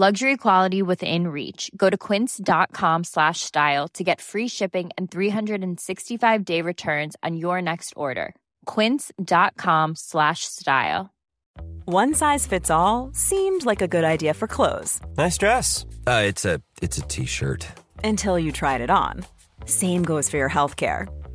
Luxury quality within reach. Go to quince.com slash style to get free shipping and 365 day returns on your next order. Quince.com slash style. One size fits all seemed like a good idea for clothes. Nice dress. Uh, it's a it's a t-shirt. Until you tried it on. Same goes for your healthcare.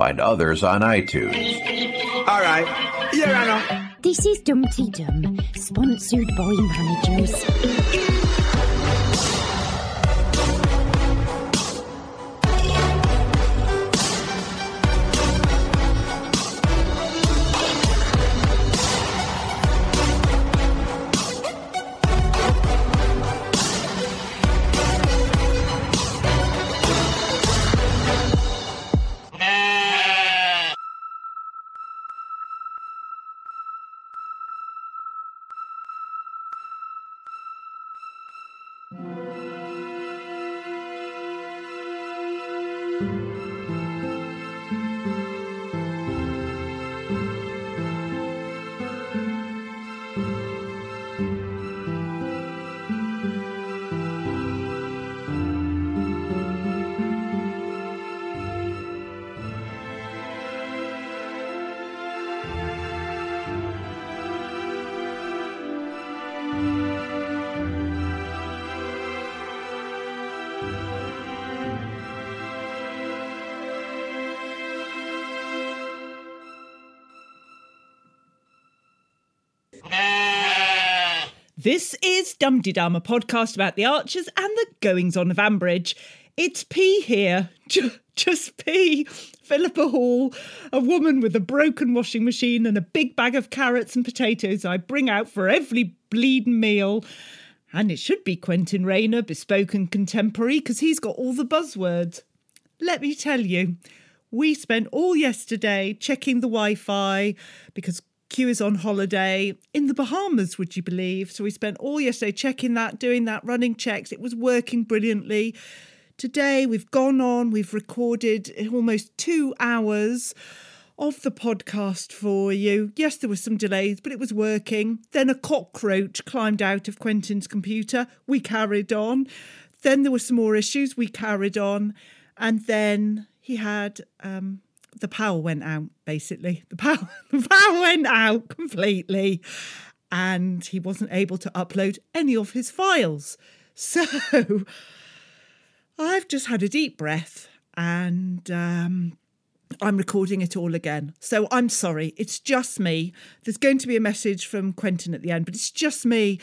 Find others on iTunes. All right. Here I know. This is Dumpty Dum, sponsored by managers. Thank you. This is Dum Dum, a podcast about the archers and the goings on of Ambridge. It's P here, J- just P. Philippa Hall, a woman with a broken washing machine and a big bag of carrots and potatoes I bring out for every bleeding meal. And it should be Quentin Rayner, bespoke and contemporary, because he's got all the buzzwords. Let me tell you, we spent all yesterday checking the Wi Fi because Q is on holiday in the Bahamas, would you believe? So we spent all yesterday checking that, doing that, running checks. It was working brilliantly. Today we've gone on, we've recorded almost two hours of the podcast for you. Yes, there were some delays, but it was working. Then a cockroach climbed out of Quentin's computer. We carried on. Then there were some more issues. We carried on. And then he had um, the power went out basically the power the power went out completely and he wasn't able to upload any of his files so i've just had a deep breath and um, I'm recording it all again. So I'm sorry. It's just me. There's going to be a message from Quentin at the end, but it's just me.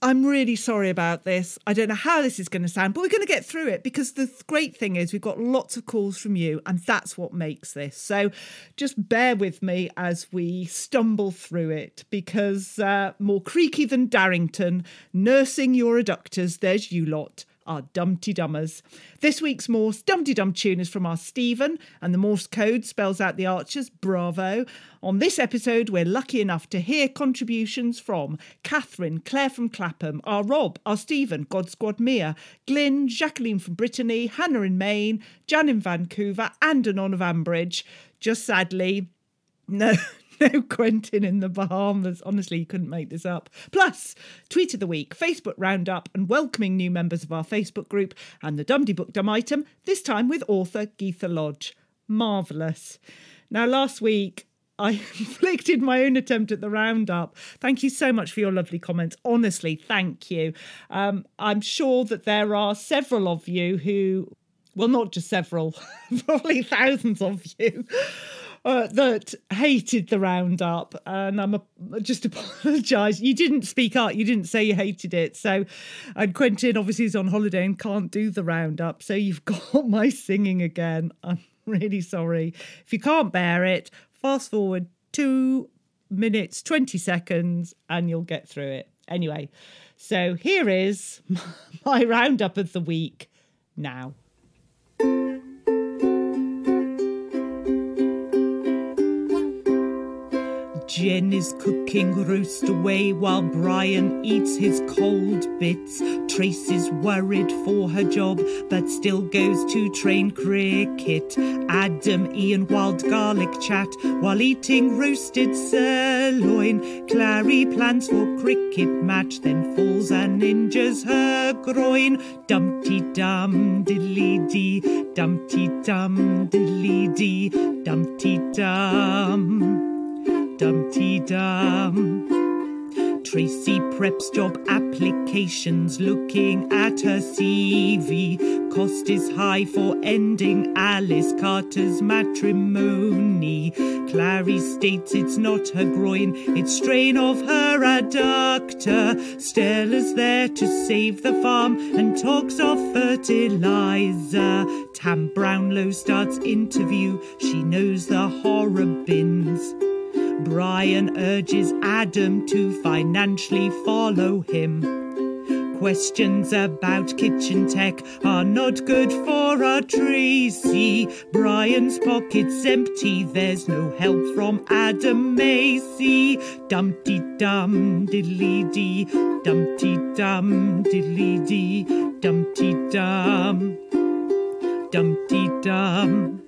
I'm really sorry about this. I don't know how this is going to sound, but we're going to get through it because the great thing is we've got lots of calls from you, and that's what makes this. So just bear with me as we stumble through it because uh, more creaky than Darrington, nursing your adductors, there's you lot our Dumpty Dummers. This week's Morse Dumpty Dum tune is from our Stephen, and the Morse code spells out the archers. Bravo. On this episode, we're lucky enough to hear contributions from Catherine, Claire from Clapham, our Rob, our Stephen, God Squad Mia, Glyn, Jacqueline from Brittany, Hannah in Maine, Jan in Vancouver, and Anon of Ambridge. Just sadly, no, no Quentin in the Bahamas. Honestly, you couldn't make this up. Plus, tweet of the week, Facebook roundup, and welcoming new members of our Facebook group, and the Dumdy Book Dum item, this time with author Geetha Lodge. Marvellous. Now, last week, I inflicted my own attempt at the roundup. Thank you so much for your lovely comments. Honestly, thank you. Um, I'm sure that there are several of you who well, not just several, probably thousands of you. Uh, that hated the roundup, and I'm a, just apologise. You didn't speak out. You didn't say you hated it. So, and Quentin obviously is on holiday and can't do the roundup. So you've got my singing again. I'm really sorry. If you can't bear it, fast forward two minutes, 20 seconds, and you'll get through it. Anyway, so here is my roundup of the week now. Jen is cooking roast away while Brian eats his cold bits. Tracy's worried for her job, but still goes to train cricket. Adam, Ian, wild garlic chat while eating roasted sirloin. Clarrie plans for cricket match, then falls and injures her groin. Dumpty dum diddly dee, dumpty dum diddly dee, dumpty dum. Dumpty Dum. Tracy preps job applications, looking at her CV. Cost is high for ending Alice Carter's matrimony. Clarrie states it's not her groin, it's strain of her adductor. Stella's there to save the farm and talks of fertilizer. Tam Brownlow starts interview, she knows the Horrobins. Brian urges Adam to financially follow him. Questions about kitchen tech are not good for our Tracy. Brian's pocket's empty, there's no help from Adam Macy. Dumpty dum dilly dee, dumpty dum diddly dee, dumpty dum, dumpty dum.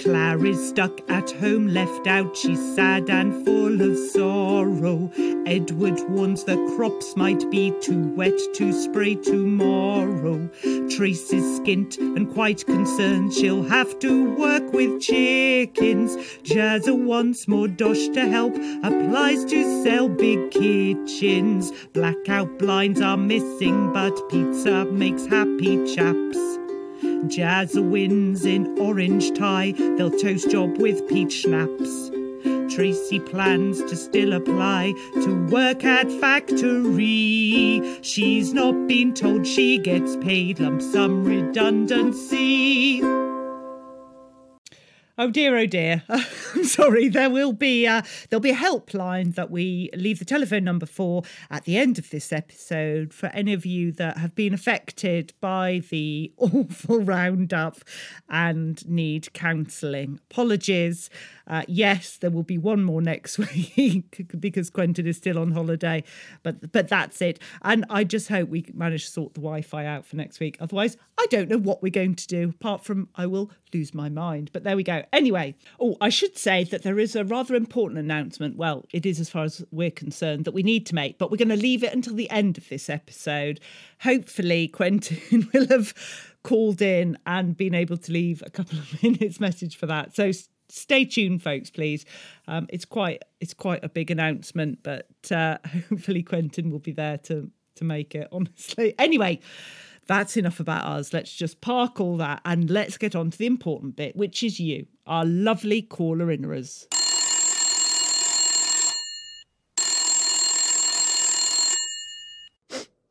Clarrie's stuck at home, left out, she's sad and full of sorrow. Edward warns the crops might be too wet to spray tomorrow. Tracy's skint and quite concerned she'll have to work with chickens. Jazzer wants more dosh to help, applies to sell big kitchens. Blackout blinds are missing, but pizza makes happy chaps. Jazz wins in orange tie, they'll toast job with peach schnapps. Tracy plans to still apply to work at factory. She's not been told she gets paid lump sum redundancy. Oh dear, oh dear. I'm sorry. There will be uh, there'll be a helpline that we leave the telephone number for at the end of this episode for any of you that have been affected by the awful roundup and need counselling. Apologies. Uh, yes, there will be one more next week because Quentin is still on holiday, but but that's it. And I just hope we manage to sort the Wi-Fi out for next week. Otherwise, I don't know what we're going to do. Apart from I will lose my mind. But there we go. Anyway, oh, I should say that there is a rather important announcement. Well, it is as far as we're concerned that we need to make, but we're going to leave it until the end of this episode. Hopefully, Quentin will have called in and been able to leave a couple of minutes message for that. So stay tuned, folks, please. Um, it's quite it's quite a big announcement, but uh, hopefully Quentin will be there to to make it. Honestly, anyway. That's enough about us. Let's just park all that and let's get on to the important bit, which is you, our lovely caller inners.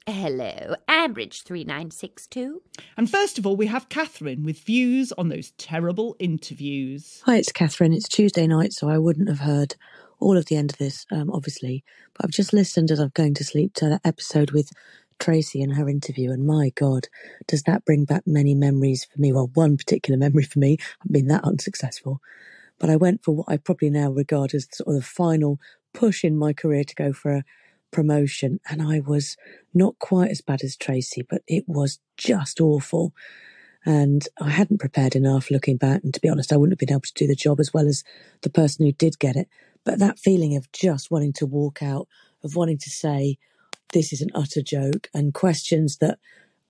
Hello, Ambridge 3962. And first of all, we have Catherine with views on those terrible interviews. Hi, it's Catherine. It's Tuesday night, so I wouldn't have heard all of the end of this, um, obviously. But I've just listened as I'm going to sleep to that episode with Tracy and her interview, and my God, does that bring back many memories for me? Well, one particular memory for me. I've been that unsuccessful. But I went for what I probably now regard as sort of the final push in my career to go for a promotion. And I was not quite as bad as Tracy, but it was just awful. And I hadn't prepared enough looking back. And to be honest, I wouldn't have been able to do the job as well as the person who did get it. But that feeling of just wanting to walk out, of wanting to say, this is an utter joke, and questions that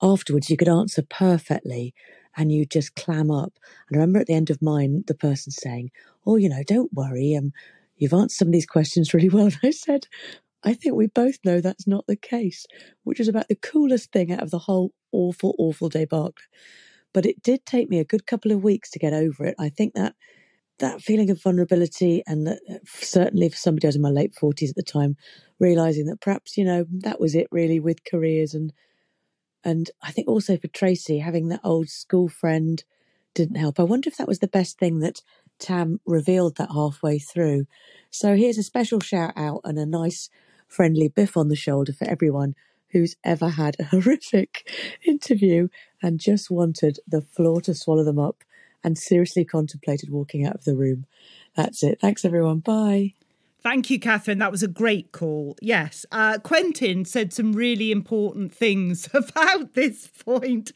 afterwards you could answer perfectly and you just clam up. And I remember at the end of mine, the person saying, Oh, you know, don't worry. Um, you've answered some of these questions really well. And I said, I think we both know that's not the case, which is about the coolest thing out of the whole awful, awful debacle. but it did take me a good couple of weeks to get over it. I think that that feeling of vulnerability and that uh, certainly for somebody I was in my late 40s at the time realizing that perhaps you know that was it really with careers and and I think also for Tracy having that old school friend didn't help. I wonder if that was the best thing that Tam revealed that halfway through. So here's a special shout out and a nice friendly biff on the shoulder for everyone who's ever had a horrific interview and just wanted the floor to swallow them up and seriously contemplated walking out of the room. That's it. Thanks, everyone. Bye. Thank you, Catherine. That was a great call. Yes. Uh, Quentin said some really important things about this point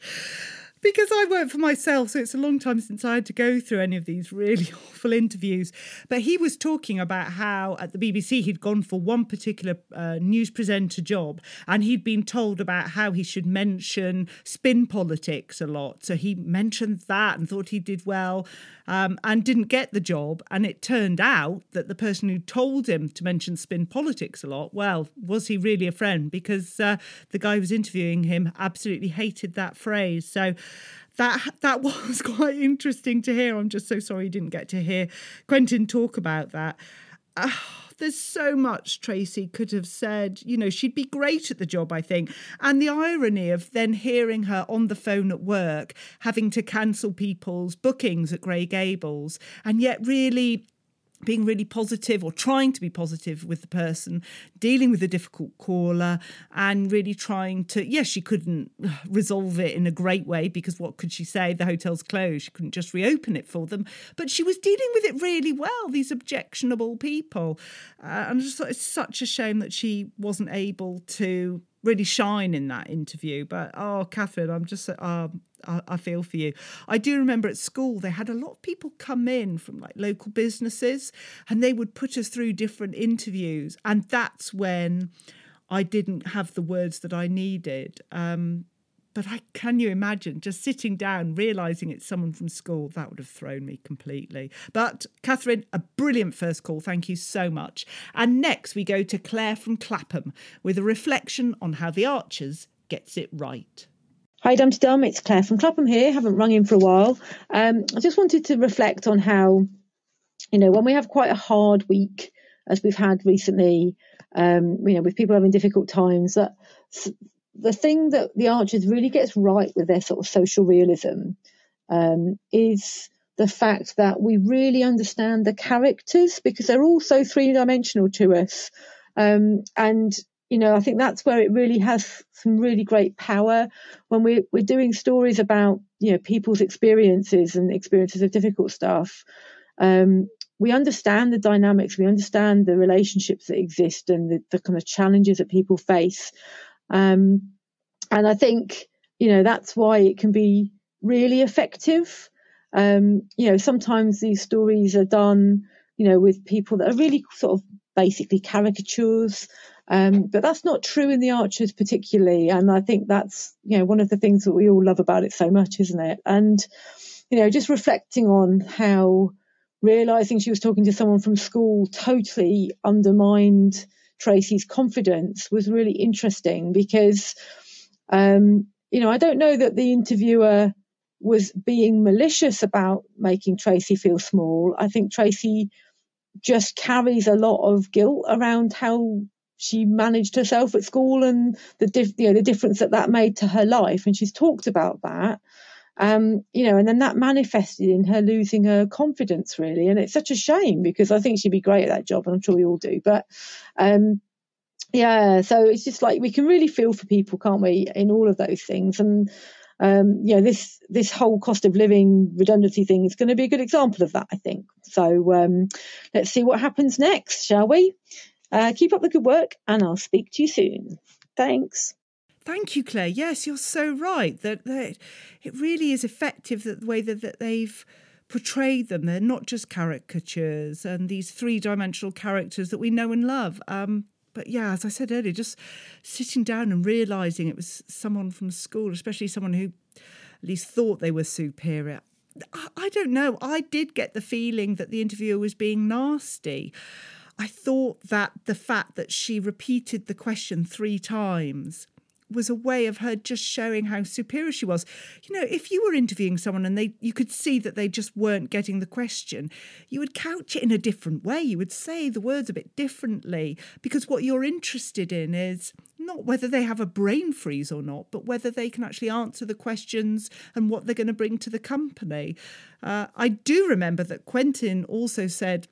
because I work for myself, so it's a long time since I had to go through any of these really awful interviews. But he was talking about how at the BBC he'd gone for one particular uh, news presenter job and he'd been told about how he should mention spin politics a lot. So he mentioned that and thought he did well um, and didn't get the job. And it turned out that the person who told him to mention spin politics a lot, well, was he really a friend? Because uh, the guy who was interviewing him absolutely hated that phrase. So that that was quite interesting to hear. I'm just so sorry you didn't get to hear Quentin talk about that. Uh, there's so much Tracy could have said. You know, she'd be great at the job, I think. And the irony of then hearing her on the phone at work, having to cancel people's bookings at Grey Gables, and yet really being really positive or trying to be positive with the person, dealing with a difficult caller, and really trying to, yes, she couldn't resolve it in a great way because what could she say? The hotel's closed. She couldn't just reopen it for them. But she was dealing with it really well, these objectionable people. Uh, and I just thought it's such a shame that she wasn't able to really shine in that interview. But oh, Catherine, I'm just uh, I, feel for you. I do remember at school they had a lot of people come in from like local businesses, and they would put us through different interviews, and that's when I didn't have the words that I needed. Um, but I can you imagine just sitting down, realizing it's someone from school? That would have thrown me completely. But Catherine, a brilliant first call. Thank you so much. And next we go to Claire from Clapham with a reflection on how the Archers gets it right. Hi, Dum Dum. It's Claire from Clapham here. Haven't rung in for a while. Um, I just wanted to reflect on how, you know, when we have quite a hard week, as we've had recently, um, you know, with people having difficult times, that the thing that the Archers really gets right with their sort of social realism um, is the fact that we really understand the characters because they're all so three dimensional to us. Um, and you know, I think that's where it really has some really great power when we're we're doing stories about you know people's experiences and experiences of difficult stuff. Um, we understand the dynamics, we understand the relationships that exist and the, the kind of challenges that people face. Um, and I think, you know, that's why it can be really effective. Um, you know, sometimes these stories are done, you know, with people that are really sort of basically caricatures. Um, but that's not true in the Archers particularly. And I think that's, you know, one of the things that we all love about it so much, isn't it? And, you know, just reflecting on how realizing she was talking to someone from school totally undermined Tracy's confidence was really interesting because, um, you know, I don't know that the interviewer was being malicious about making Tracy feel small. I think Tracy just carries a lot of guilt around how she managed herself at school and the dif- you know the difference that that made to her life, and she's talked about that. Um, you know, and then that manifested in her losing her confidence, really. And it's such a shame because I think she'd be great at that job, and I'm sure we all do. But um, yeah, so it's just like we can really feel for people, can't we, in all of those things. And um, you know, this this whole cost of living redundancy thing is going to be a good example of that, I think. So um, let's see what happens next, shall we? Uh, keep up the good work, and I'll speak to you soon. Thanks. Thank you, Claire. Yes, you're so right that, that it really is effective that the way that, that they've portrayed them. They're not just caricatures and these three dimensional characters that we know and love. Um, but yeah, as I said earlier, just sitting down and realizing it was someone from school, especially someone who at least thought they were superior. I don't know. I did get the feeling that the interviewer was being nasty. I thought that the fact that she repeated the question three times was a way of her just showing how superior she was. You know, if you were interviewing someone and they you could see that they just weren't getting the question, you would couch it in a different way. You would say the words a bit differently because what you're interested in is not whether they have a brain freeze or not, but whether they can actually answer the questions and what they're going to bring to the company. Uh, I do remember that Quentin also said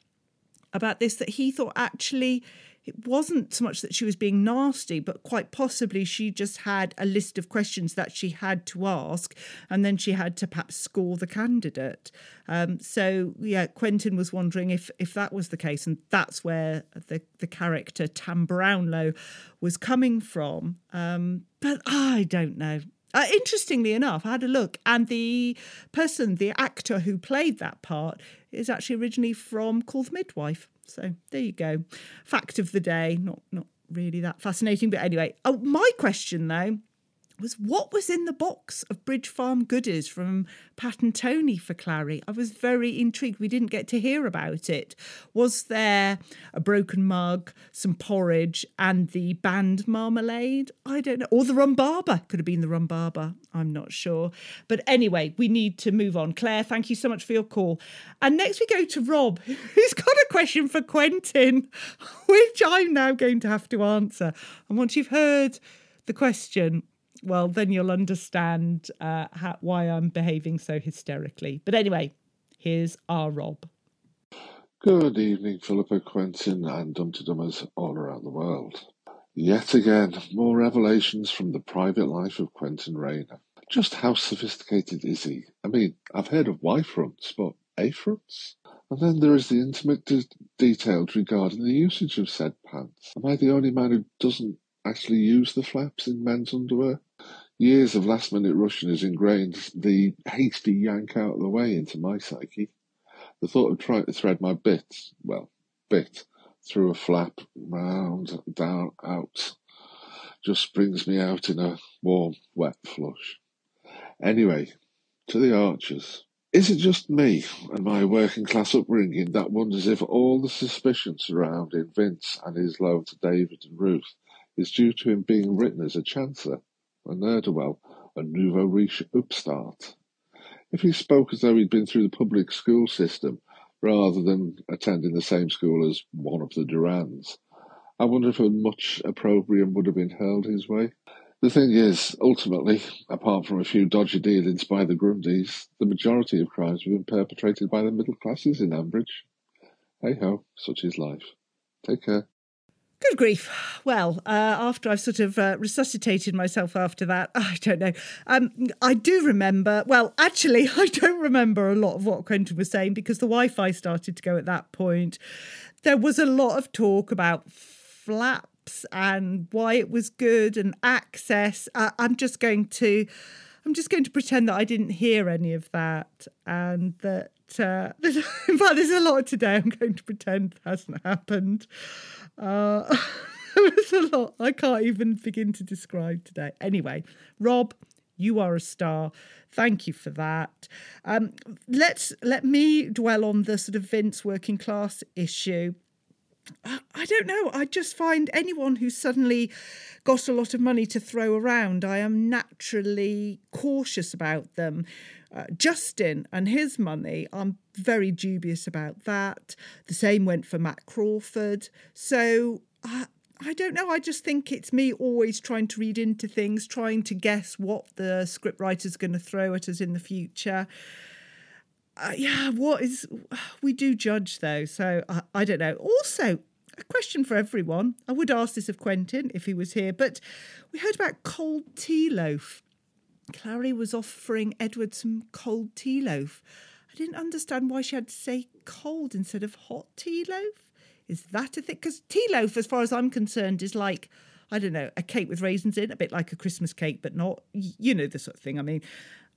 about this that he thought actually it wasn't so much that she was being nasty, but quite possibly she just had a list of questions that she had to ask, and then she had to perhaps score the candidate. Um, so yeah, Quentin was wondering if if that was the case, and that's where the the character Tam Brownlow was coming from. Um, but I don't know. Uh, interestingly enough, I had a look, and the person, the actor who played that part, is actually originally from Call the Midwife. So there you go. Fact of the day. Not not really that fascinating, but anyway. Oh, my question though was what was in the box of Bridge Farm goodies from Pat and Tony for Clarrie. I was very intrigued. We didn't get to hear about it. Was there a broken mug, some porridge, and the band marmalade? I don't know. Or the rhubarber. Could have been the rhubarber. I'm not sure. But anyway, we need to move on. Claire, thank you so much for your call. And next we go to Rob, who's got a question for Quentin, which I'm now going to have to answer. And once you've heard the question, well, then you'll understand uh, how, why I'm behaving so hysterically. But anyway, here's our Rob. Good evening, Philippa Quentin and Dum-to-Dummers all around the world. Yet again, more revelations from the private life of Quentin Rayner. Just how sophisticated is he? I mean, I've heard of Y fronts, but A fronts? And then there is the intimate de- details regarding the usage of said pants. Am I the only man who doesn't actually use the flaps in men's underwear? Years of last minute rushing has ingrained the hasty yank out of the way into my psyche. The thought of trying to thread my bit, well, bit, through a flap, round, down, out, just brings me out in a warm, wet flush. Anyway, to the archers. Is it just me and my working class upbringing that wonders if all the suspicion surrounding Vince and his loan to David and Ruth is due to him being written as a chancer? a ne'er-do-well, a nouveau riche upstart. If he spoke as though he'd been through the public school system rather than attending the same school as one of the Durans, I wonder if much opprobrium would have been hurled his way. The thing is, ultimately, apart from a few dodgy dealings by the Grundys, the majority of crimes have been perpetrated by the middle classes in Ambridge. Hey ho, such is life. Take care. Good grief. Well, uh, after I've sort of uh, resuscitated myself after that, I don't know. Um, I do remember, well, actually, I don't remember a lot of what Quentin was saying because the Wi Fi started to go at that point. There was a lot of talk about flaps and why it was good and access. Uh, I'm just going to. I'm just going to pretend that I didn't hear any of that and that uh, in fact there's a lot today I'm going to pretend hasn't happened. Uh, there's a lot I can't even begin to describe today. Anyway, Rob, you are a star. Thank you for that. Um, let's let me dwell on the sort of Vince working class issue. I don't know. I just find anyone who's suddenly got a lot of money to throw around, I am naturally cautious about them. Uh, Justin and his money, I'm very dubious about that. The same went for Matt Crawford. So uh, I don't know. I just think it's me always trying to read into things, trying to guess what the scriptwriter's going to throw at us in the future. Uh, yeah, what is. We do judge though, so I, I don't know. Also, a question for everyone. I would ask this of Quentin if he was here, but we heard about cold tea loaf. Clarrie was offering Edward some cold tea loaf. I didn't understand why she had to say cold instead of hot tea loaf. Is that a thing? Because tea loaf, as far as I'm concerned, is like, I don't know, a cake with raisins in, a bit like a Christmas cake, but not, you know, the sort of thing. I mean,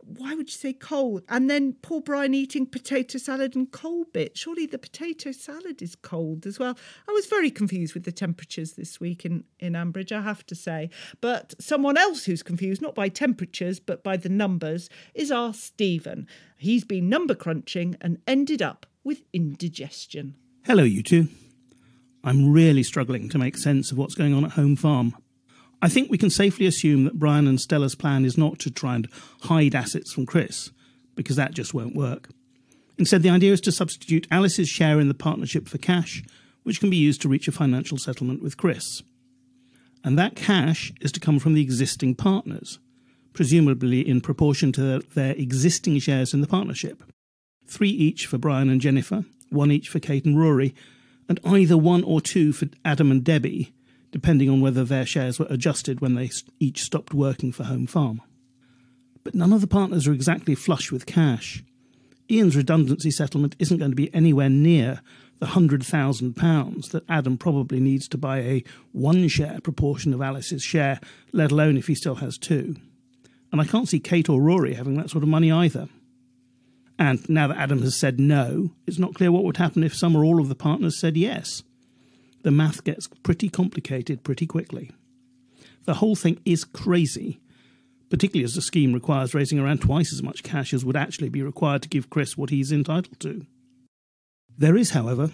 why would you say cold? And then poor Brian eating potato salad and cold bit. Surely the potato salad is cold as well. I was very confused with the temperatures this week in, in Ambridge, I have to say. But someone else who's confused, not by temperatures, but by the numbers, is our Stephen. He's been number crunching and ended up with indigestion. Hello, you two. I'm really struggling to make sense of what's going on at home farm. I think we can safely assume that Brian and Stella's plan is not to try and hide assets from Chris, because that just won't work. Instead, the idea is to substitute Alice's share in the partnership for cash, which can be used to reach a financial settlement with Chris. And that cash is to come from the existing partners, presumably in proportion to their existing shares in the partnership. Three each for Brian and Jennifer, one each for Kate and Rory, and either one or two for Adam and Debbie, depending on whether their shares were adjusted when they each stopped working for Home Farm. But none of the partners are exactly flush with cash. Ian's redundancy settlement isn't going to be anywhere near the £100,000 that Adam probably needs to buy a one share proportion of Alice's share, let alone if he still has two. And I can't see Kate or Rory having that sort of money either. And now that Adam has said no, it's not clear what would happen if some or all of the partners said yes. The math gets pretty complicated pretty quickly. The whole thing is crazy, particularly as the scheme requires raising around twice as much cash as would actually be required to give Chris what he's entitled to. There is, however,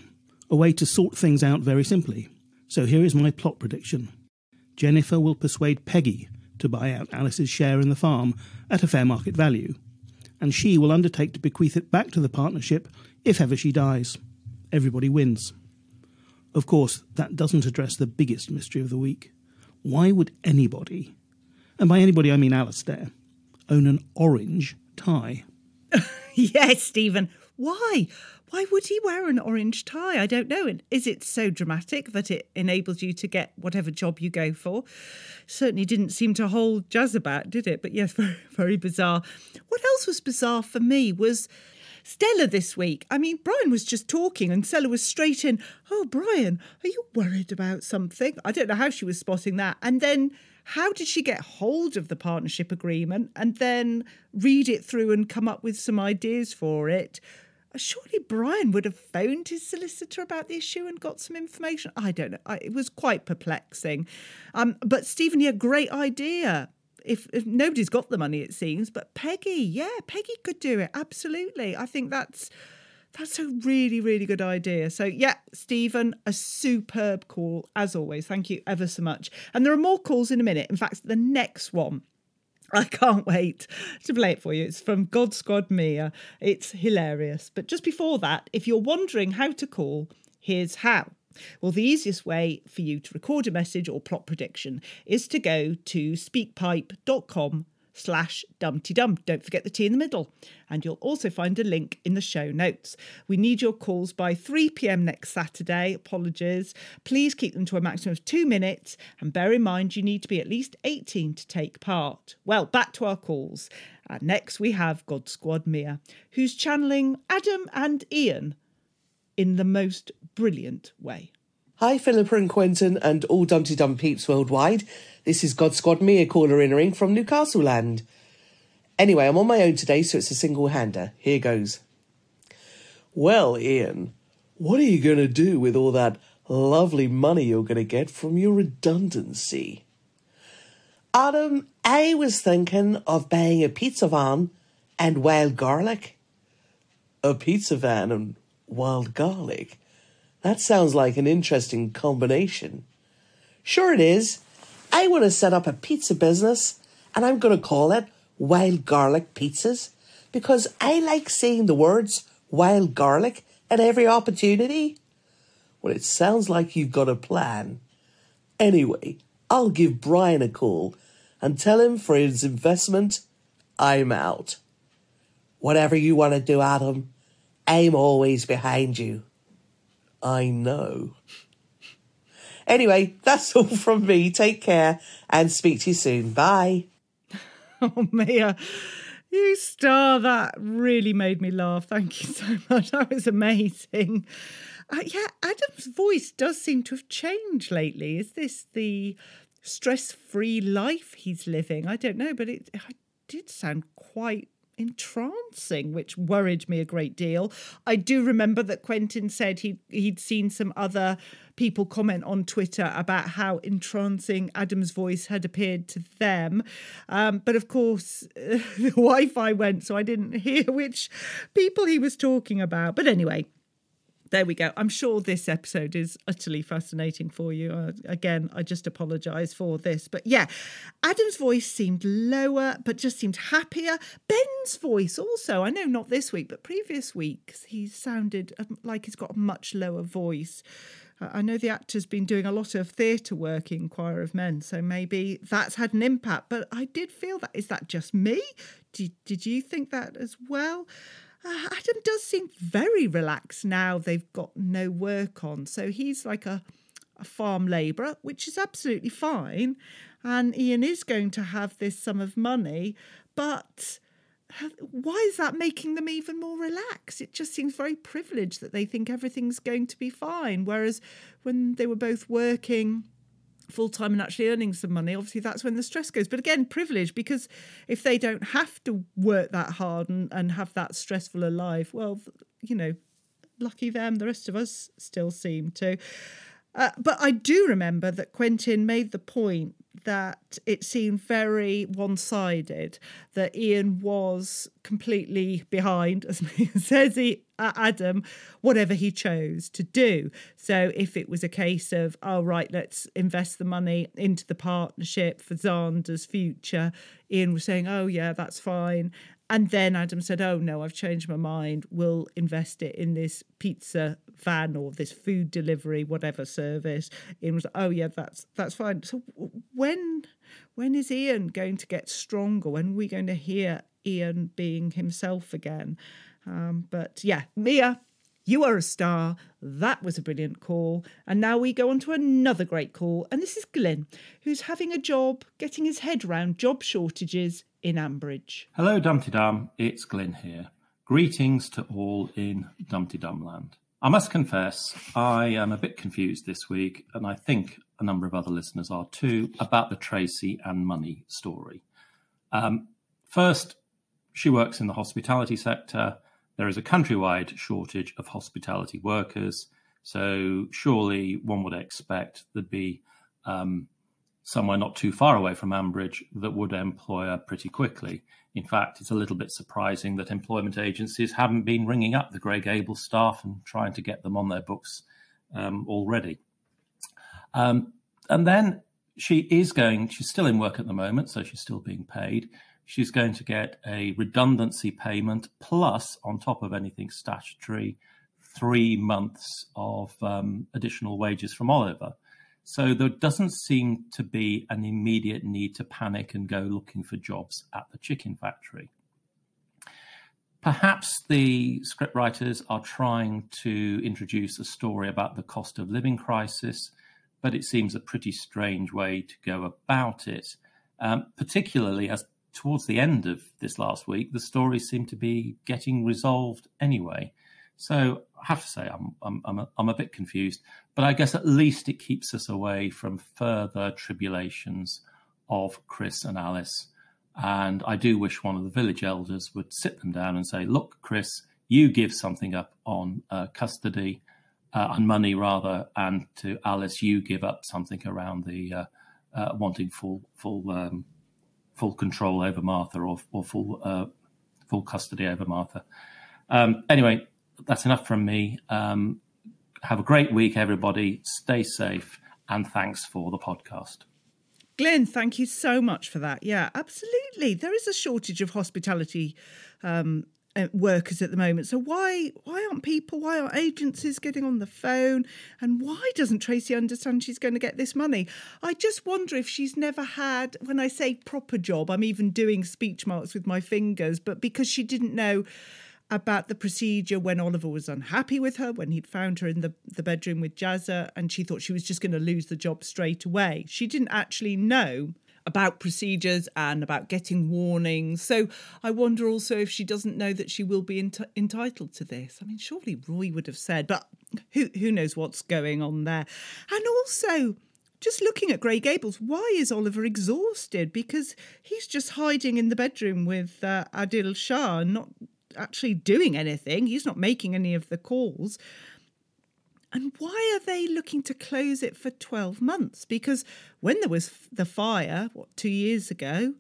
a way to sort things out very simply. So here is my plot prediction Jennifer will persuade Peggy to buy out Alice's share in the farm at a fair market value, and she will undertake to bequeath it back to the partnership if ever she dies. Everybody wins. Of course, that doesn't address the biggest mystery of the week. Why would anybody, and by anybody I mean Alistair, own an orange tie? yes, Stephen. Why? Why would he wear an orange tie? I don't know. Is it so dramatic that it enables you to get whatever job you go for? Certainly didn't seem to hold jazz about, did it? But yes, very, very bizarre. What else was bizarre for me was Stella this week. I mean, Brian was just talking and Stella was straight in, Oh, Brian, are you worried about something? I don't know how she was spotting that. And then how did she get hold of the partnership agreement and then read it through and come up with some ideas for it? Surely Brian would have phoned his solicitor about the issue and got some information. I don't know. It was quite perplexing. Um, but Stephen, yeah, great idea. If, if nobody's got the money, it seems, but Peggy, yeah, Peggy could do it. Absolutely. I think that's that's a really, really good idea. So, yeah, Stephen, a superb call as always. Thank you ever so much. And there are more calls in a minute. In fact, the next one I can't wait to play it for you. It's from God Squad Mia. It's hilarious. But just before that, if you're wondering how to call, here's how. Well, the easiest way for you to record a message or plot prediction is to go to speakpipe.com slash dumpty dum. Don't forget the T in the middle. And you'll also find a link in the show notes. We need your calls by 3 pm next Saturday. Apologies. Please keep them to a maximum of two minutes. And bear in mind, you need to be at least 18 to take part. Well, back to our calls. Uh, next, we have God Squad Mia, who's channeling Adam and Ian in the most brilliant way. Hi, Philippa and Quentin, and all Dumpty Dum peeps worldwide. This is God Squad Mia caller in ring from Newcastle land. Anyway, I'm on my own today, so it's a single hander. Here goes. Well, Ian, what are you going to do with all that lovely money you're going to get from your redundancy? Adam, I was thinking of buying a pizza van and wild garlic. A pizza van and wild garlic? That sounds like an interesting combination. Sure, it is. I want to set up a pizza business and I'm going to call it Wild Garlic Pizzas because I like seeing the words wild garlic at every opportunity. Well, it sounds like you've got a plan. Anyway, I'll give Brian a call and tell him for his investment, I'm out. Whatever you want to do, Adam, I'm always behind you. I know. Anyway, that's all from me. Take care and speak to you soon. Bye. Oh, Mia, you star. That really made me laugh. Thank you so much. That was amazing. Uh, yeah, Adam's voice does seem to have changed lately. Is this the stress free life he's living? I don't know, but it, it did sound quite entrancing, which worried me a great deal. I do remember that Quentin said he he'd seen some other people comment on Twitter about how entrancing Adam's voice had appeared to them. Um, but of course, the Wi Fi went, so I didn't hear which people he was talking about. But anyway, there we go. I'm sure this episode is utterly fascinating for you. Uh, again, I just apologise for this. But yeah, Adam's voice seemed lower, but just seemed happier. Ben's voice also, I know not this week, but previous weeks, he sounded um, like he's got a much lower voice. Uh, I know the actor's been doing a lot of theatre work in Choir of Men, so maybe that's had an impact. But I did feel that. Is that just me? Did, did you think that as well? Uh, Adam does seem very relaxed now they've got no work on. So he's like a, a farm labourer, which is absolutely fine. And Ian is going to have this sum of money, but why is that making them even more relaxed? It just seems very privileged that they think everything's going to be fine. Whereas when they were both working full time and actually earning some money, obviously that's when the stress goes. But again, privilege because if they don't have to work that hard and, and have that stressful a life, well, you know, lucky them. The rest of us still seem to. Uh, but I do remember that Quentin made the point that it seemed very one sided, that Ian was completely behind, as says he, uh, Adam, whatever he chose to do. So if it was a case of, oh, right, let's invest the money into the partnership for Xander's future, Ian was saying, oh, yeah, that's fine. And then Adam said, Oh, no, I've changed my mind. We'll invest it in this pizza van or this food delivery, whatever service. Ian was, Oh, yeah, that's that's fine. So when when is Ian going to get stronger? When are we going to hear Ian being himself again? Um, but yeah, Mia, you are a star. That was a brilliant call. And now we go on to another great call. And this is Glenn, who's having a job getting his head round job shortages in Ambridge. Hello, Dumpty Dum. It's Glyn here. Greetings to all in Dumpty Dum land. I must confess, I am a bit confused this week, and I think a number of other listeners are too, about the Tracy and Money story. Um, first, she works in the hospitality sector. There is a countrywide shortage of hospitality workers. So, surely one would expect there'd be um, somewhere not too far away from Ambridge that would employ her pretty quickly. In fact, it's a little bit surprising that employment agencies haven't been ringing up the Grey Gables staff and trying to get them on their books um, already. Um, and then she is going, she's still in work at the moment, so she's still being paid. She's going to get a redundancy payment plus, on top of anything statutory, three months of um, additional wages from Oliver. So there doesn't seem to be an immediate need to panic and go looking for jobs at the chicken factory. Perhaps the scriptwriters are trying to introduce a story about the cost of living crisis, but it seems a pretty strange way to go about it, um, particularly as towards the end of this last week, the stories seem to be getting resolved anyway. So I have to say, I'm, I'm, I'm, a, I'm a bit confused, but I guess at least it keeps us away from further tribulations of Chris and Alice. And I do wish one of the village elders would sit them down and say, look, Chris, you give something up on uh, custody, uh, on money rather, and to Alice, you give up something around the uh, uh wanting full, full, um, full control over Martha or, or full, uh, full custody over Martha. Um, anyway, that's enough from me. Um, have a great week, everybody. Stay safe, and thanks for the podcast. Glenn, thank you so much for that. Yeah, absolutely. There is a shortage of hospitality um, uh, workers at the moment. So why why aren't people, why aren't agencies getting on the phone? And why doesn't Tracy understand she's going to get this money? I just wonder if she's never had, when I say proper job, I'm even doing speech marks with my fingers, but because she didn't know about the procedure when Oliver was unhappy with her, when he'd found her in the, the bedroom with Jazzer, and she thought she was just going to lose the job straight away. She didn't actually know about procedures and about getting warnings. So I wonder also if she doesn't know that she will be ent- entitled to this. I mean, surely Roy would have said, but who who knows what's going on there? And also, just looking at Grey Gables, why is Oliver exhausted? Because he's just hiding in the bedroom with uh, Adil Shah not actually doing anything. He's not making any of the calls. And why are they looking to close it for 12 months? Because when there was the fire, what, two years ago,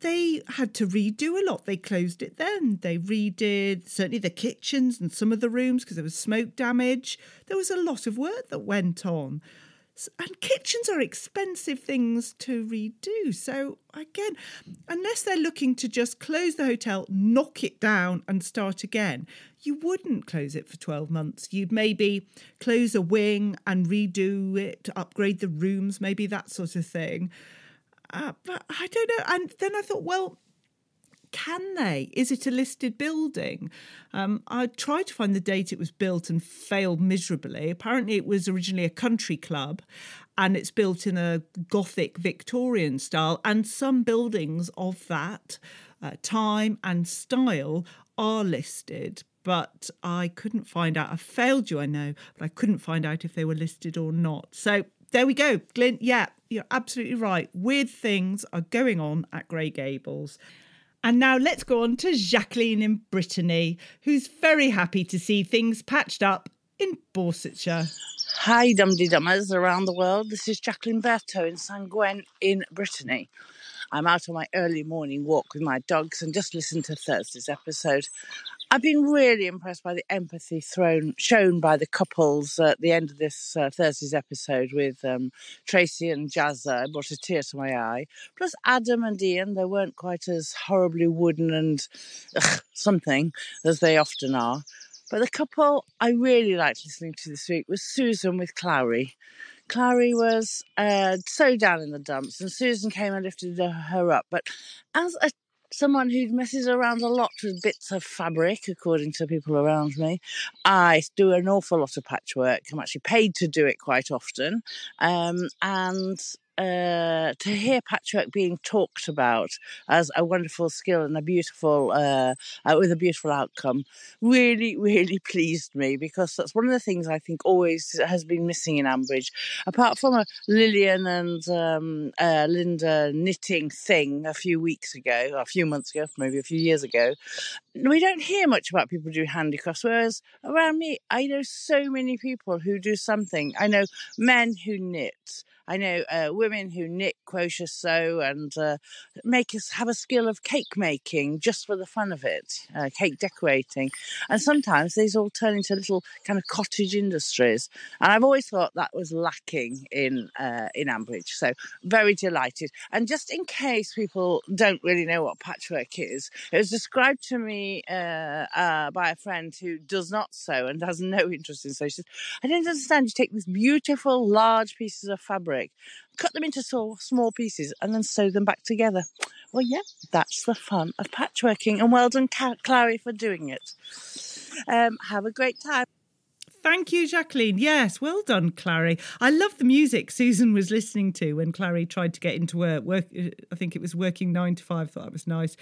they had to redo a lot. They closed it then. They redid certainly the kitchens and some of the rooms because there was smoke damage. There was a lot of work that went on. And kitchens are expensive things to redo. So, again, unless they're looking to just close the hotel, knock it down, and start again, you wouldn't close it for 12 months. You'd maybe close a wing and redo it, upgrade the rooms, maybe that sort of thing. Uh, but I don't know. And then I thought, well, can they? Is it a listed building? Um, I tried to find the date it was built and failed miserably. Apparently, it was originally a country club and it's built in a Gothic Victorian style. And some buildings of that uh, time and style are listed. But I couldn't find out. I failed you, I know, but I couldn't find out if they were listed or not. So there we go. Glyn, yeah, you're absolutely right. Weird things are going on at Grey Gables. And now let's go on to Jacqueline in Brittany, who's very happy to see things patched up in Borsetshire. Hi, Dumpty Dummers around the world. This is Jacqueline Berto in San Gwen in Brittany. I'm out on my early morning walk with my dogs and just listened to Thursday's episode. I've been really impressed by the empathy thrown shown by the couples at the end of this uh, Thursday's episode with um, Tracy and Jazzer. It brought a tear to my eye. Plus Adam and Ian, they weren't quite as horribly wooden and ugh, something as they often are. But the couple I really liked listening to this week was Susan with Clarrie. Clarrie was uh, so down in the dumps, and Susan came and lifted her up. But as a someone who messes around a lot with bits of fabric, according to people around me. I do an awful lot of patchwork. I'm actually paid to do it quite often. Um, and uh, to hear patchwork being talked about as a wonderful skill and a beautiful, uh, uh, with a beautiful outcome, really, really pleased me because that's one of the things I think always has been missing in Ambridge. Apart from a Lilian and um, uh, Linda knitting thing a few weeks ago, a few months ago, maybe a few years ago, we don't hear much about people who do handicrafts. Whereas around me, I know so many people who do something. I know men who knit. I know uh, women who knit, crochet, sew, and uh, make us have a skill of cake making just for the fun of it, uh, cake decorating. And sometimes these all turn into little kind of cottage industries. And I've always thought that was lacking in uh, in Ambridge. So very delighted. And just in case people don't really know what patchwork is, it was described to me uh, uh, by a friend who does not sew and has no interest in sew. She says, "I don't understand. You take these beautiful large pieces of fabric." Fabric, cut them into small pieces, and then sew them back together. Well, yeah, that's the fun of patchworking, and well done, Clarrie, for doing it. Um, have a great time. Thank you, Jacqueline. Yes, well done, Clarrie. I love the music Susan was listening to when Clarrie tried to get into work. work I think it was working nine to five. Thought that was nice.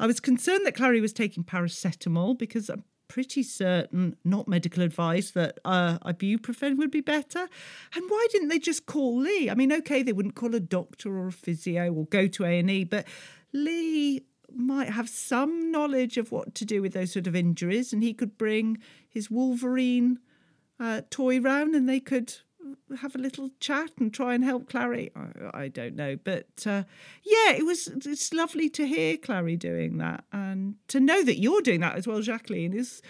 I was concerned that Clarrie was taking paracetamol because I'm pretty certain, not medical advice, that uh, ibuprofen would be better. And why didn't they just call Lee? I mean, okay, they wouldn't call a doctor or a physio or go to A and E, but Lee might have some knowledge of what to do with those sort of injuries, and he could bring his Wolverine uh, toy round, and they could have a little chat and try and help Clarrie. I, I don't know, but uh, yeah, it was. It's lovely to hear Clarrie doing that, and to know that you're doing that as well, Jacqueline, is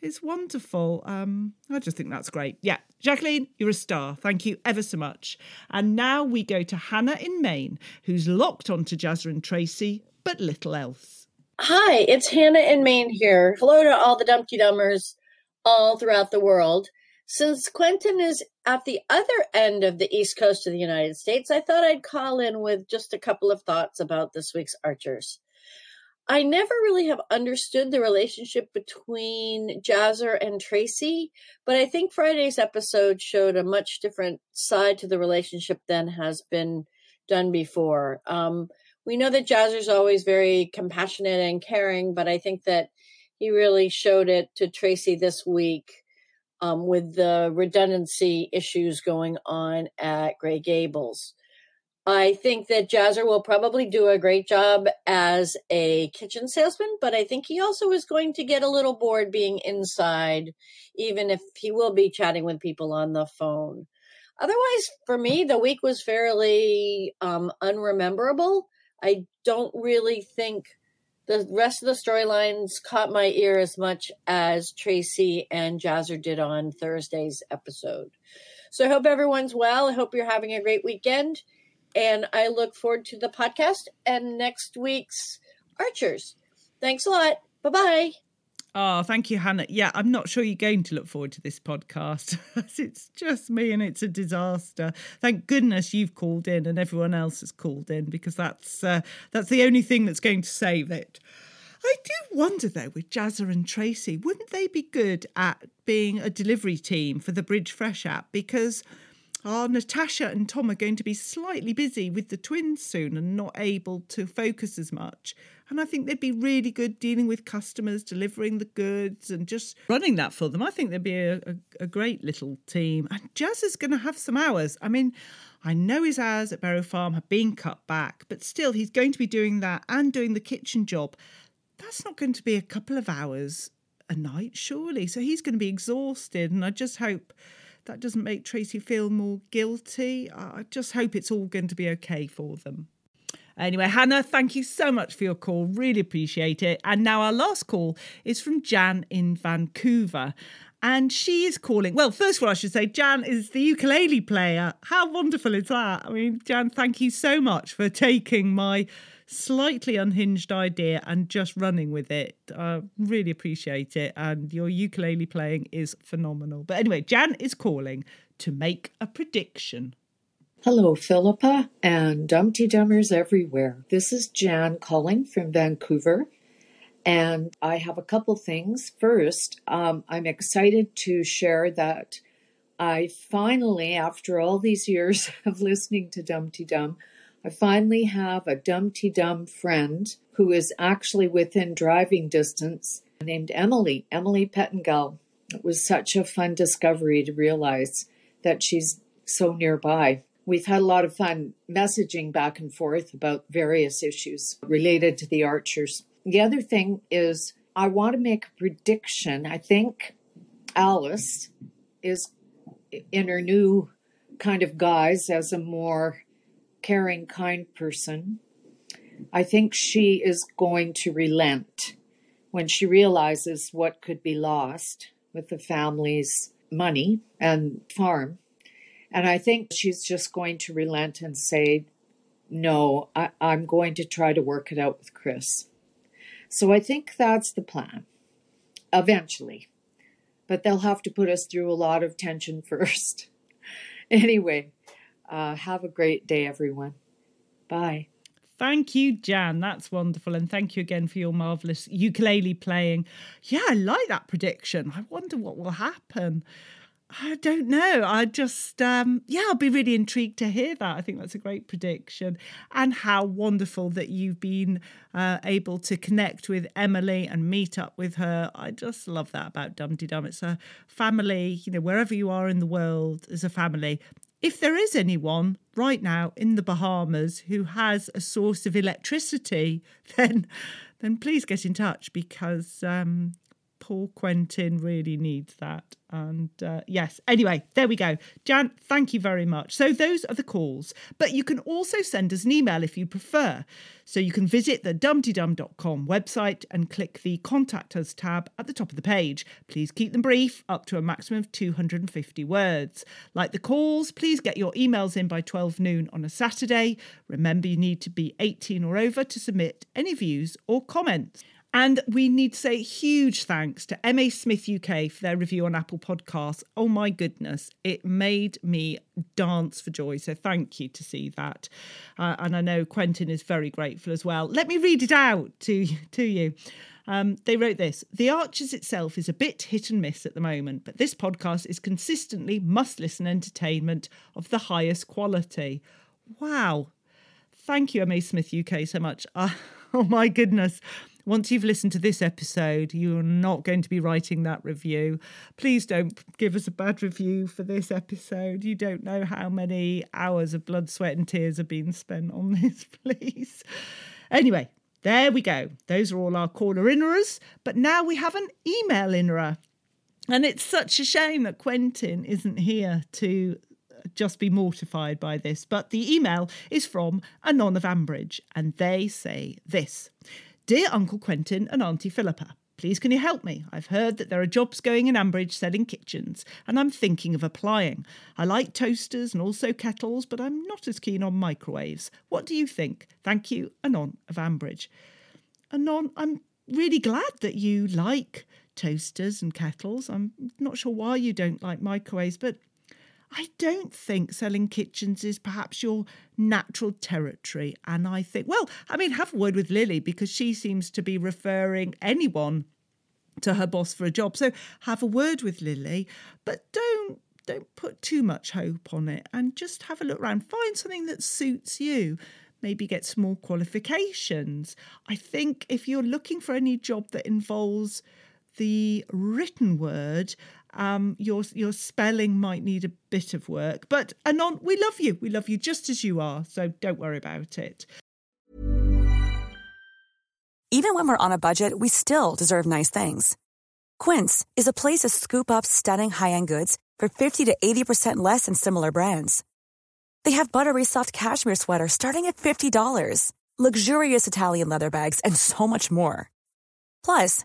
is wonderful. Um, I just think that's great. Yeah, Jacqueline, you're a star. Thank you ever so much. And now we go to Hannah in Maine, who's locked onto Jazzer and Tracy, but little else. Hi, it's Hannah in Maine here. Hello to all the Dumpty Dummers all throughout the world. Since Quentin is at the other end of the east coast of the United States, I thought I'd call in with just a couple of thoughts about this week's Archers. I never really have understood the relationship between Jazzer and Tracy, but I think Friday's episode showed a much different side to the relationship than has been done before. Um, we know that Jazzer's always very compassionate and caring, but I think that he really showed it to Tracy this week um, with the redundancy issues going on at Grey Gables. I think that Jazzer will probably do a great job as a kitchen salesman, but I think he also is going to get a little bored being inside, even if he will be chatting with people on the phone. Otherwise, for me, the week was fairly um, unrememberable. I don't really think the rest of the storylines caught my ear as much as Tracy and Jazzer did on Thursday's episode. So I hope everyone's well. I hope you're having a great weekend. And I look forward to the podcast and next week's Archers. Thanks a lot. Bye bye. Oh, thank you, Hannah. Yeah, I'm not sure you're going to look forward to this podcast. it's just me and it's a disaster. Thank goodness you've called in and everyone else has called in because that's uh, that's the only thing that's going to save it. I do wonder though with Jazzer and Tracy, wouldn't they be good at being a delivery team for the Bridge Fresh app? Because oh, Natasha and Tom are going to be slightly busy with the twins soon and not able to focus as much. And I think they'd be really good dealing with customers, delivering the goods, and just running that for them. I think they'd be a, a, a great little team. And Jazz is going to have some hours. I mean, I know his hours at Berrow Farm have been cut back, but still, he's going to be doing that and doing the kitchen job. That's not going to be a couple of hours a night, surely. So he's going to be exhausted. And I just hope that doesn't make Tracy feel more guilty. I just hope it's all going to be okay for them. Anyway, Hannah, thank you so much for your call. Really appreciate it. And now our last call is from Jan in Vancouver. And she is calling. Well, first of all, I should say Jan is the ukulele player. How wonderful is that? I mean, Jan, thank you so much for taking my slightly unhinged idea and just running with it. I really appreciate it. And your ukulele playing is phenomenal. But anyway, Jan is calling to make a prediction. Hello, Philippa and Dumpty Dummers everywhere. This is Jan calling from Vancouver, and I have a couple things. First, um, I'm excited to share that I finally, after all these years of listening to Dumpty Dum, I finally have a Dumpty Dum friend who is actually within driving distance named Emily, Emily Pettengill. It was such a fun discovery to realize that she's so nearby. We've had a lot of fun messaging back and forth about various issues related to the archers. The other thing is, I want to make a prediction. I think Alice is in her new kind of guise as a more caring, kind person. I think she is going to relent when she realizes what could be lost with the family's money and farm and I think she's just going to relent and say, no, I, I'm going to try to work it out with Chris. So I think that's the plan eventually. But they'll have to put us through a lot of tension first. anyway, uh, have a great day, everyone. Bye. Thank you, Jan. That's wonderful. And thank you again for your marvellous ukulele playing. Yeah, I like that prediction. I wonder what will happen. I don't know. I just, um, yeah, I'll be really intrigued to hear that. I think that's a great prediction. And how wonderful that you've been uh, able to connect with Emily and meet up with her. I just love that about Dumpty Dum. It's a family, you know, wherever you are in the world as a family. If there is anyone right now in the Bahamas who has a source of electricity, then then please get in touch because um, Paul Quentin really needs that. And uh, yes, anyway, there we go. Jan, thank you very much. So those are the calls, but you can also send us an email if you prefer. So you can visit the dumptydum.com website and click the Contact Us tab at the top of the page. Please keep them brief, up to a maximum of 250 words. Like the calls, please get your emails in by 12 noon on a Saturday. Remember, you need to be 18 or over to submit any views or comments. And we need to say huge thanks to MA Smith UK for their review on Apple Podcasts. Oh my goodness, it made me dance for joy. So thank you to see that. Uh, and I know Quentin is very grateful as well. Let me read it out to, to you. Um, they wrote this The Archers itself is a bit hit and miss at the moment, but this podcast is consistently must listen entertainment of the highest quality. Wow. Thank you, MA Smith UK, so much. Uh, oh my goodness once you've listened to this episode, you're not going to be writing that review. Please don't give us a bad review for this episode. You don't know how many hours of blood, sweat, and tears have been spent on this, please. Anyway, there we go. Those are all our caller innerers. But now we have an email innerer. And it's such a shame that Quentin isn't here to just be mortified by this, but the email is from Anon of Ambridge, and they say this Dear Uncle Quentin and Auntie Philippa, Please, can you help me? I've heard that there are jobs going in Ambridge selling kitchens, and I'm thinking of applying. I like toasters and also kettles, but I'm not as keen on microwaves. What do you think? Thank you, Anon of Ambridge. Anon, I'm really glad that you like toasters and kettles. I'm not sure why you don't like microwaves, but I don't think selling kitchens is perhaps your natural territory. And I think, well, I mean, have a word with Lily because she seems to be referring anyone to her boss for a job. So have a word with Lily, but don't don't put too much hope on it and just have a look around. Find something that suits you. Maybe get some more qualifications. I think if you're looking for any job that involves the written word, um, your your spelling might need a bit of work. But Anon, we love you. We love you just as you are. So don't worry about it. Even when we're on a budget, we still deserve nice things. Quince is a place to scoop up stunning high end goods for fifty to eighty percent less than similar brands. They have buttery soft cashmere sweaters starting at fifty dollars, luxurious Italian leather bags, and so much more. Plus.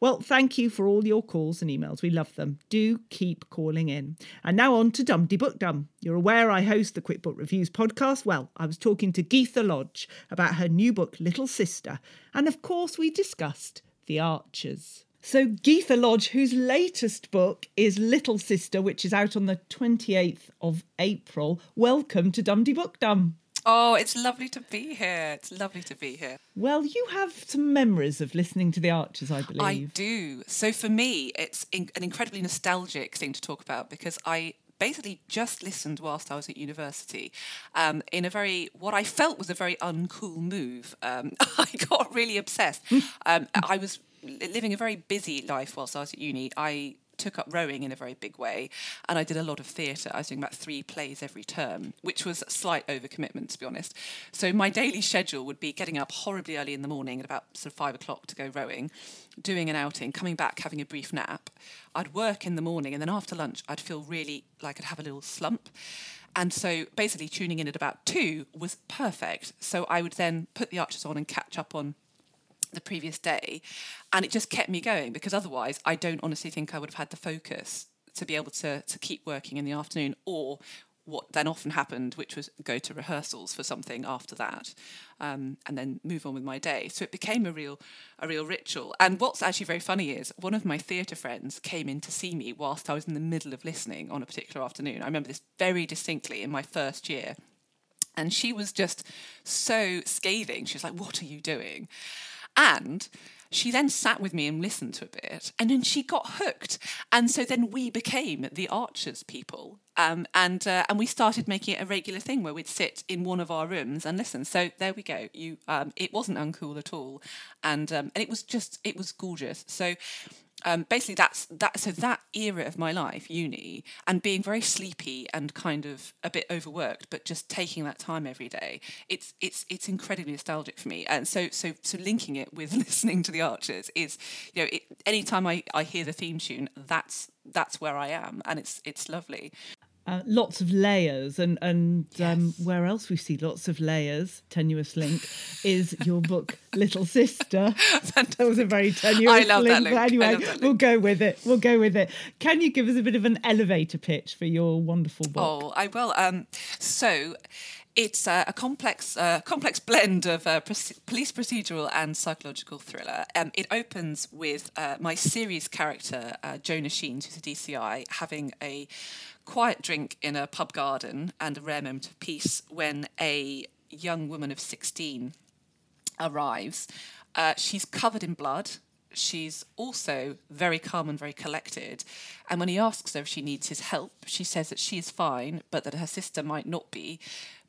Well, thank you for all your calls and emails. We love them. Do keep calling in. And now on to Dumpty Book Dum. You're aware I host the Quick Book Reviews podcast. Well, I was talking to Gytha Lodge about her new book, Little Sister. And of course, we discussed The Archers. So, Gytha Lodge, whose latest book is Little Sister, which is out on the 28th of April, welcome to Dumpty Book Dum. Oh, it's lovely to be here. It's lovely to be here. Well, you have some memories of listening to The Archers, I believe. I do. So, for me, it's in- an incredibly nostalgic thing to talk about because I basically just listened whilst I was at university um, in a very, what I felt was a very uncool move. Um, I got really obsessed. um, I was living a very busy life whilst I was at uni. I took up rowing in a very big way and I did a lot of theatre. I was doing about three plays every term, which was a slight overcommitment, to be honest. So my daily schedule would be getting up horribly early in the morning at about sort of five o'clock to go rowing, doing an outing, coming back, having a brief nap. I'd work in the morning and then after lunch, I'd feel really like I'd have a little slump. And so basically tuning in at about two was perfect. So I would then put the archers on and catch up on the previous day and it just kept me going because otherwise I don't honestly think I would have had the focus to be able to to keep working in the afternoon or what then often happened, which was go to rehearsals for something after that, um, and then move on with my day. So it became a real, a real ritual. And what's actually very funny is one of my theatre friends came in to see me whilst I was in the middle of listening on a particular afternoon. I remember this very distinctly in my first year, and she was just so scathing. She was like, "What are you doing?" And she then sat with me and listened to a bit, and then she got hooked. And so then we became the Archers people, um, and uh, and we started making it a regular thing where we'd sit in one of our rooms and listen. So there we go. You, um, it wasn't uncool at all, and um, and it was just it was gorgeous. So um, basically that's that so that era of my life uni and being very sleepy and kind of a bit overworked but just taking that time every day it's it's it's incredibly nostalgic for me. And so so so linking it with listening to the archers is you know it, anytime I, I hear the theme tune that's that's where i am and it's it's lovely uh, lots of layers. And and um, where else we see lots of layers tenuous link is your book little sister. That was a very tenuous I love link that link. but anyway that we'll go with it. We'll go with it. Can you give us a bit of an elevator pitch for your wonderful book? Oh i will. Um so it's uh, a complex, uh, complex blend of uh, police procedural and psychological thriller. Um, it opens with uh, my series character, uh, Jonah Sheens, who's a DCI, having a quiet drink in a pub garden and a rare moment of peace when a young woman of 16 arrives. Uh, she's covered in blood. She's also very calm and very collected. And when he asks her if she needs his help, she says that she is fine, but that her sister might not be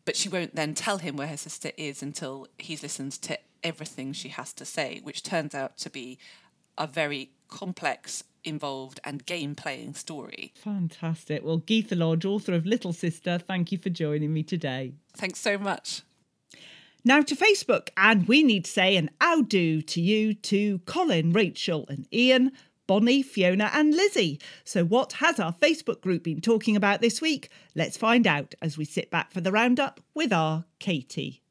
but she won't then tell him where her sister is until he's listened to everything she has to say, which turns out to be a very complex, involved, and game playing story. Fantastic. Well, Gytha Lodge, author of Little Sister, thank you for joining me today. Thanks so much. Now to Facebook, and we need to say an do to you to Colin, Rachel, and Ian Bonnie, Fiona, and Lizzie. So, what has our Facebook group been talking about this week? Let's find out as we sit back for the roundup with our Katie.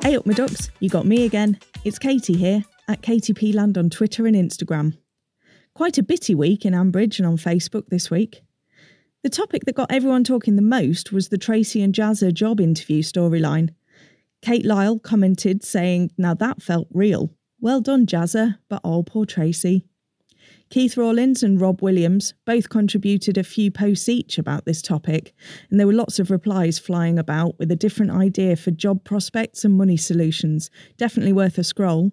Hey up, my ducks, you got me again. It's Katie here at KTP Land on Twitter and Instagram. Quite a bitty week in Ambridge and on Facebook this week. The topic that got everyone talking the most was the Tracy and Jazzer job interview storyline. Kate Lyle commented saying, Now that felt real. Well done, Jazzer, but oh, poor Tracy. Keith Rawlins and Rob Williams both contributed a few posts each about this topic, and there were lots of replies flying about with a different idea for job prospects and money solutions. Definitely worth a scroll.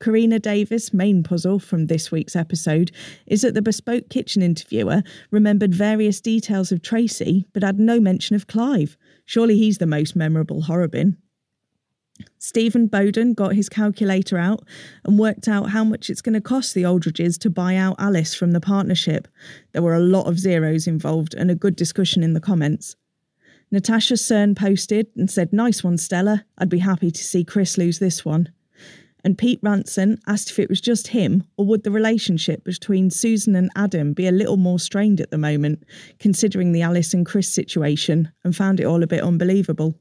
Karina Davis' main puzzle from this week's episode is that the bespoke kitchen interviewer remembered various details of Tracy but had no mention of Clive. Surely he's the most memorable Horrobin. Stephen Bowden got his calculator out and worked out how much it's going to cost the Aldridges to buy out Alice from the partnership. There were a lot of zeros involved and a good discussion in the comments. Natasha Cern posted and said, Nice one, Stella. I'd be happy to see Chris lose this one and Pete Ranson asked if it was just him or would the relationship between Susan and Adam be a little more strained at the moment, considering the Alice and Chris situation, and found it all a bit unbelievable.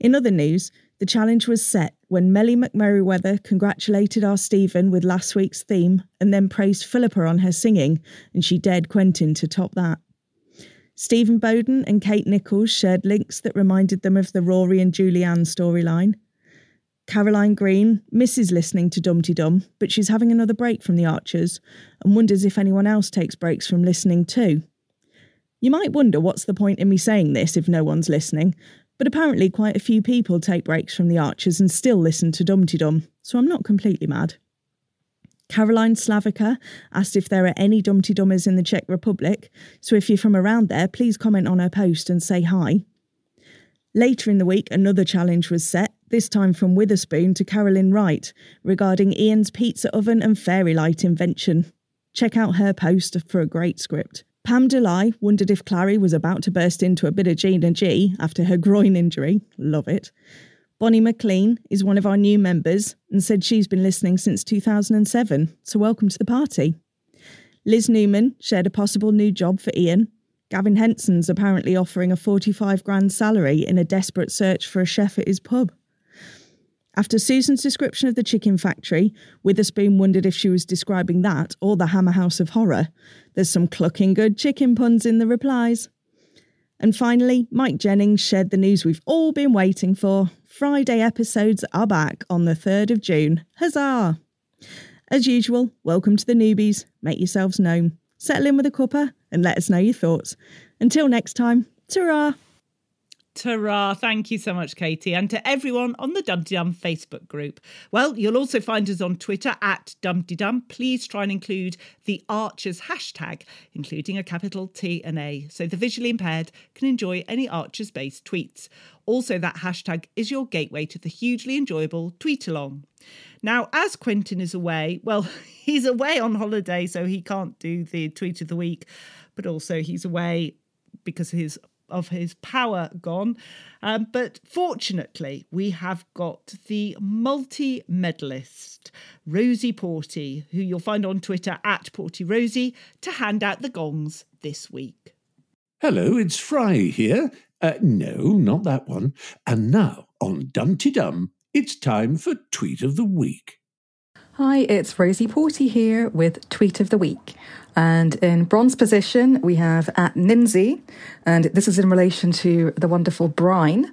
In other news, the challenge was set when Melly McMerriweather congratulated our Stephen with last week's theme and then praised Philippa on her singing, and she dared Quentin to top that. Stephen Bowden and Kate Nichols shared links that reminded them of the Ruairi and Julianne storyline, Caroline Green misses listening to Dumpty Dum, but she's having another break from the Archers and wonders if anyone else takes breaks from listening too. You might wonder what's the point in me saying this if no one's listening, but apparently quite a few people take breaks from the Archers and still listen to Dumpty Dum, so I'm not completely mad. Caroline Slavica asked if there are any Dumpty Dummers in the Czech Republic, so if you're from around there, please comment on her post and say hi. Later in the week, another challenge was set, this time from Witherspoon to Carolyn Wright, regarding Ian's pizza oven and fairy light invention. Check out her post for a great script. Pam Delay wondered if Clarrie was about to burst into a bit of Gina G after her groin injury. Love it. Bonnie McLean is one of our new members and said she's been listening since 2007, so welcome to the party. Liz Newman shared a possible new job for Ian Gavin Henson's apparently offering a 45 grand salary in a desperate search for a chef at his pub. After Susan's description of the chicken factory, Witherspoon wondered if she was describing that or the Hammer House of Horror. There's some clucking good chicken puns in the replies. And finally, Mike Jennings shared the news we've all been waiting for. Friday episodes are back on the 3rd of June. Huzzah! As usual, welcome to the newbies. Make yourselves known. Settle in with a cuppa and let us know your thoughts. Until next time, ta Ta-ra. Thank you so much, Katie, and to everyone on the Dumpty Dum Facebook group. Well, you'll also find us on Twitter at Dumpty Dum. Please try and include the Archers hashtag, including a capital T and A, so the visually impaired can enjoy any Archers-based tweets. Also, that hashtag is your gateway to the hugely enjoyable tweet along. Now, as Quentin is away, well, he's away on holiday, so he can't do the tweet of the week, but also he's away because his of his power gone. Um, but fortunately, we have got the multi medalist, Rosie Porty, who you'll find on Twitter at Porty Rosie, to hand out the gongs this week. Hello, it's Fry here. Uh, no, not that one. And now, on Dumpty Dum, it's time for Tweet of the Week. Hi, it's Rosie Porty here with Tweet of the Week. And in bronze position, we have at Ninzi, and this is in relation to the wonderful Brine.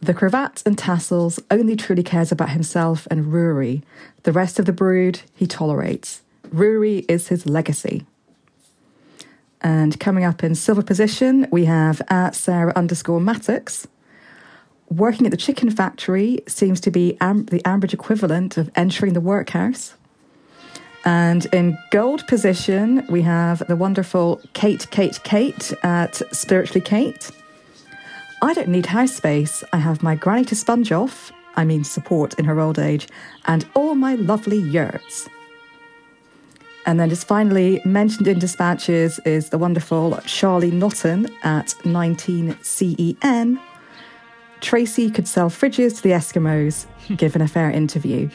The cravat and tassels only truly cares about himself and Ruairi. The rest of the brood he tolerates. Ruairi is his legacy. And coming up in silver position, we have at Sarah underscore Mattox. Working at the chicken factory seems to be Am- the Ambridge equivalent of entering the workhouse. And in gold position, we have the wonderful Kate, Kate, Kate at Spiritually Kate. I don't need house space. I have my granny to sponge off, I mean support in her old age, and all my lovely yurts. And then just finally mentioned in dispatches is the wonderful Charlie Notton at 19 CEN. Tracy could sell fridges to the Eskimos, given a fair interview.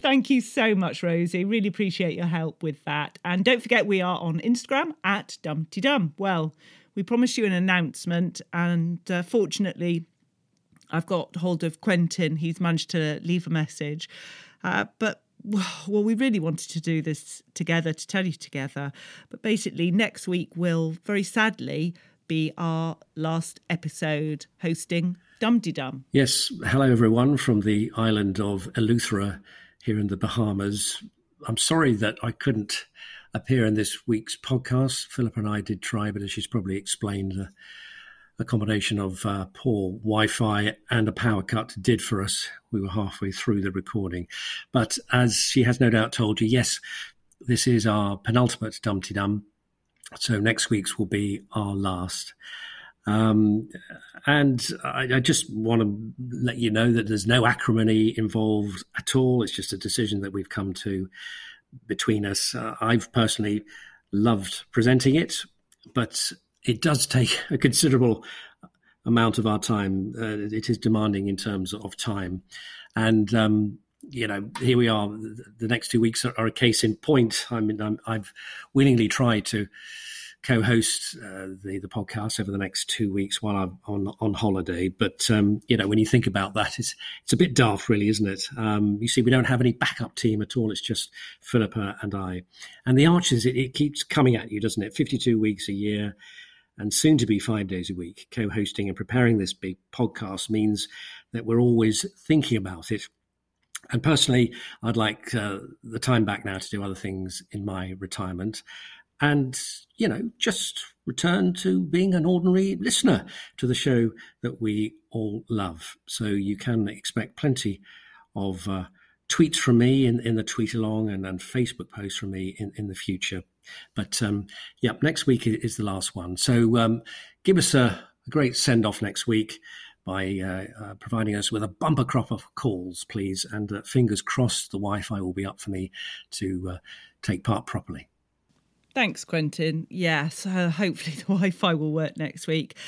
Thank you so much, Rosie. Really appreciate your help with that. And don't forget, we are on Instagram at Dumpty Dum. Well, we promised you an announcement, and uh, fortunately, I've got hold of Quentin. He's managed to leave a message. Uh, but well, we really wanted to do this together, to tell you together. But basically, next week we'll very sadly be our last episode hosting Dumpty Dum. Yes, hello everyone from the island of Eleuthera here in the Bahamas. I'm sorry that I couldn't appear in this week's podcast. Philip and I did try, but as she's probably explained, the, the combination of uh, poor Wi Fi and a power cut did for us. We were halfway through the recording. But as she has no doubt told you, yes, this is our penultimate Dumpty Dum. So next week's will be our last. Um, and I, I, just want to let you know that there's no acrimony involved at all. It's just a decision that we've come to between us. Uh, I've personally loved presenting it, but it does take a considerable amount of our time. Uh, it is demanding in terms of time. And, um, you know, here we are. The next two weeks are, a case in point. I mean, i have willingly tried to co-host uh, the the podcast over the next two weeks while I'm on on holiday. But um, you know, when you think about that, it's it's a bit daft, really, isn't it? Um, you see, we don't have any backup team at all. It's just Philippa and I, and the Archers. It, it keeps coming at you, doesn't it? Fifty two weeks a year. And soon to be five days a week, co hosting and preparing this big podcast means that we're always thinking about it. And personally, I'd like uh, the time back now to do other things in my retirement and you know just return to being an ordinary listener to the show that we all love. So you can expect plenty of uh, tweets from me in, in the tweet along and, and facebook posts from me in, in the future. But um, yeah next week is the last one. So um, give us a, a great send off next week by uh, uh, providing us with a bumper crop of calls, please. And uh, fingers crossed the Wi Fi will be up for me to uh, take part properly. Thanks, Quentin. Yes, uh, hopefully the Wi-Fi will work next week.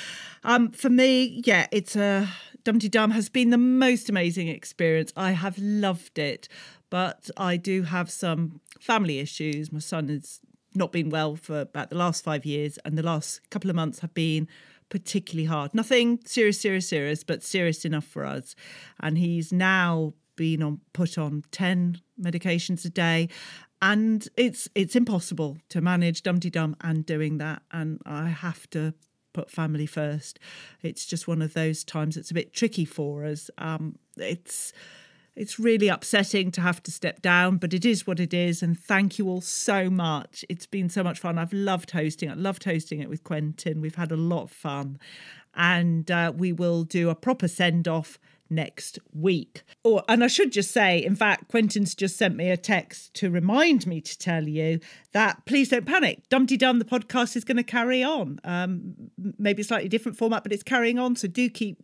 Um, for me, yeah, it's a Dumpty Dum has been the most amazing experience. I have loved it, but I do have some family issues. My son has not been well for about the last five years, and the last couple of months have been particularly hard. Nothing serious, serious, serious, but serious enough for us. And he's now been on put on 10 medications a day and it's it's impossible to manage Dumpty Dum and doing that and i have to put family first it's just one of those times it's a bit tricky for us um, it's It's really upsetting to have to step down, but it is what it is. And thank you all so much. It's been so much fun. I've loved hosting. I loved hosting it with Quentin. We've had a lot of fun. And uh, we will do a proper send off next week. Or, and I should just say, in fact, Quentin's just sent me a text to remind me to tell you that please don't panic. Dumpty Dum, the podcast is going to carry on. Um, maybe a slightly different format, but it's carrying on. So do keep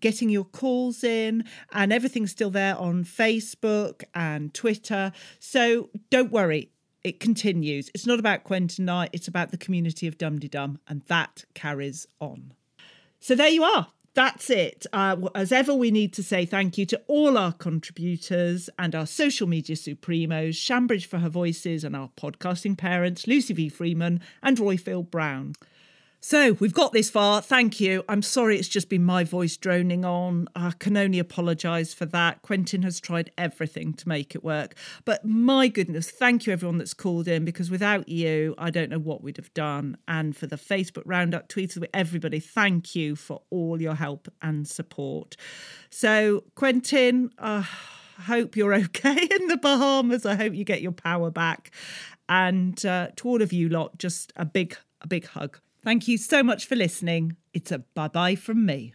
getting your calls in, and everything's still there on Facebook and Twitter. So don't worry. It continues. It's not about Quentin Knight, it's about the community of Dum Dum, and that carries on. So there you are that's it. Uh, as ever, we need to say thank you to all our contributors and our social media supremos, Shambridge for her voices, and our podcasting parents, Lucy V. Freeman and Roifield Brown. So we've got this far. Thank you. I'm sorry it's just been my voice droning on. I can only apologise for that. Quentin has tried everything to make it work. But my goodness, thank you everyone that's called in because without you, I don't know what we'd have done. And for the Facebook roundup tweets with everybody, thank you for all your help and support. So, Quentin, uh, I hope you're okay in the Bahamas. I hope you get your power back. And uh, to all of you lot, just a big, a big hug. Thank you so much for listening. It's a bye bye from me.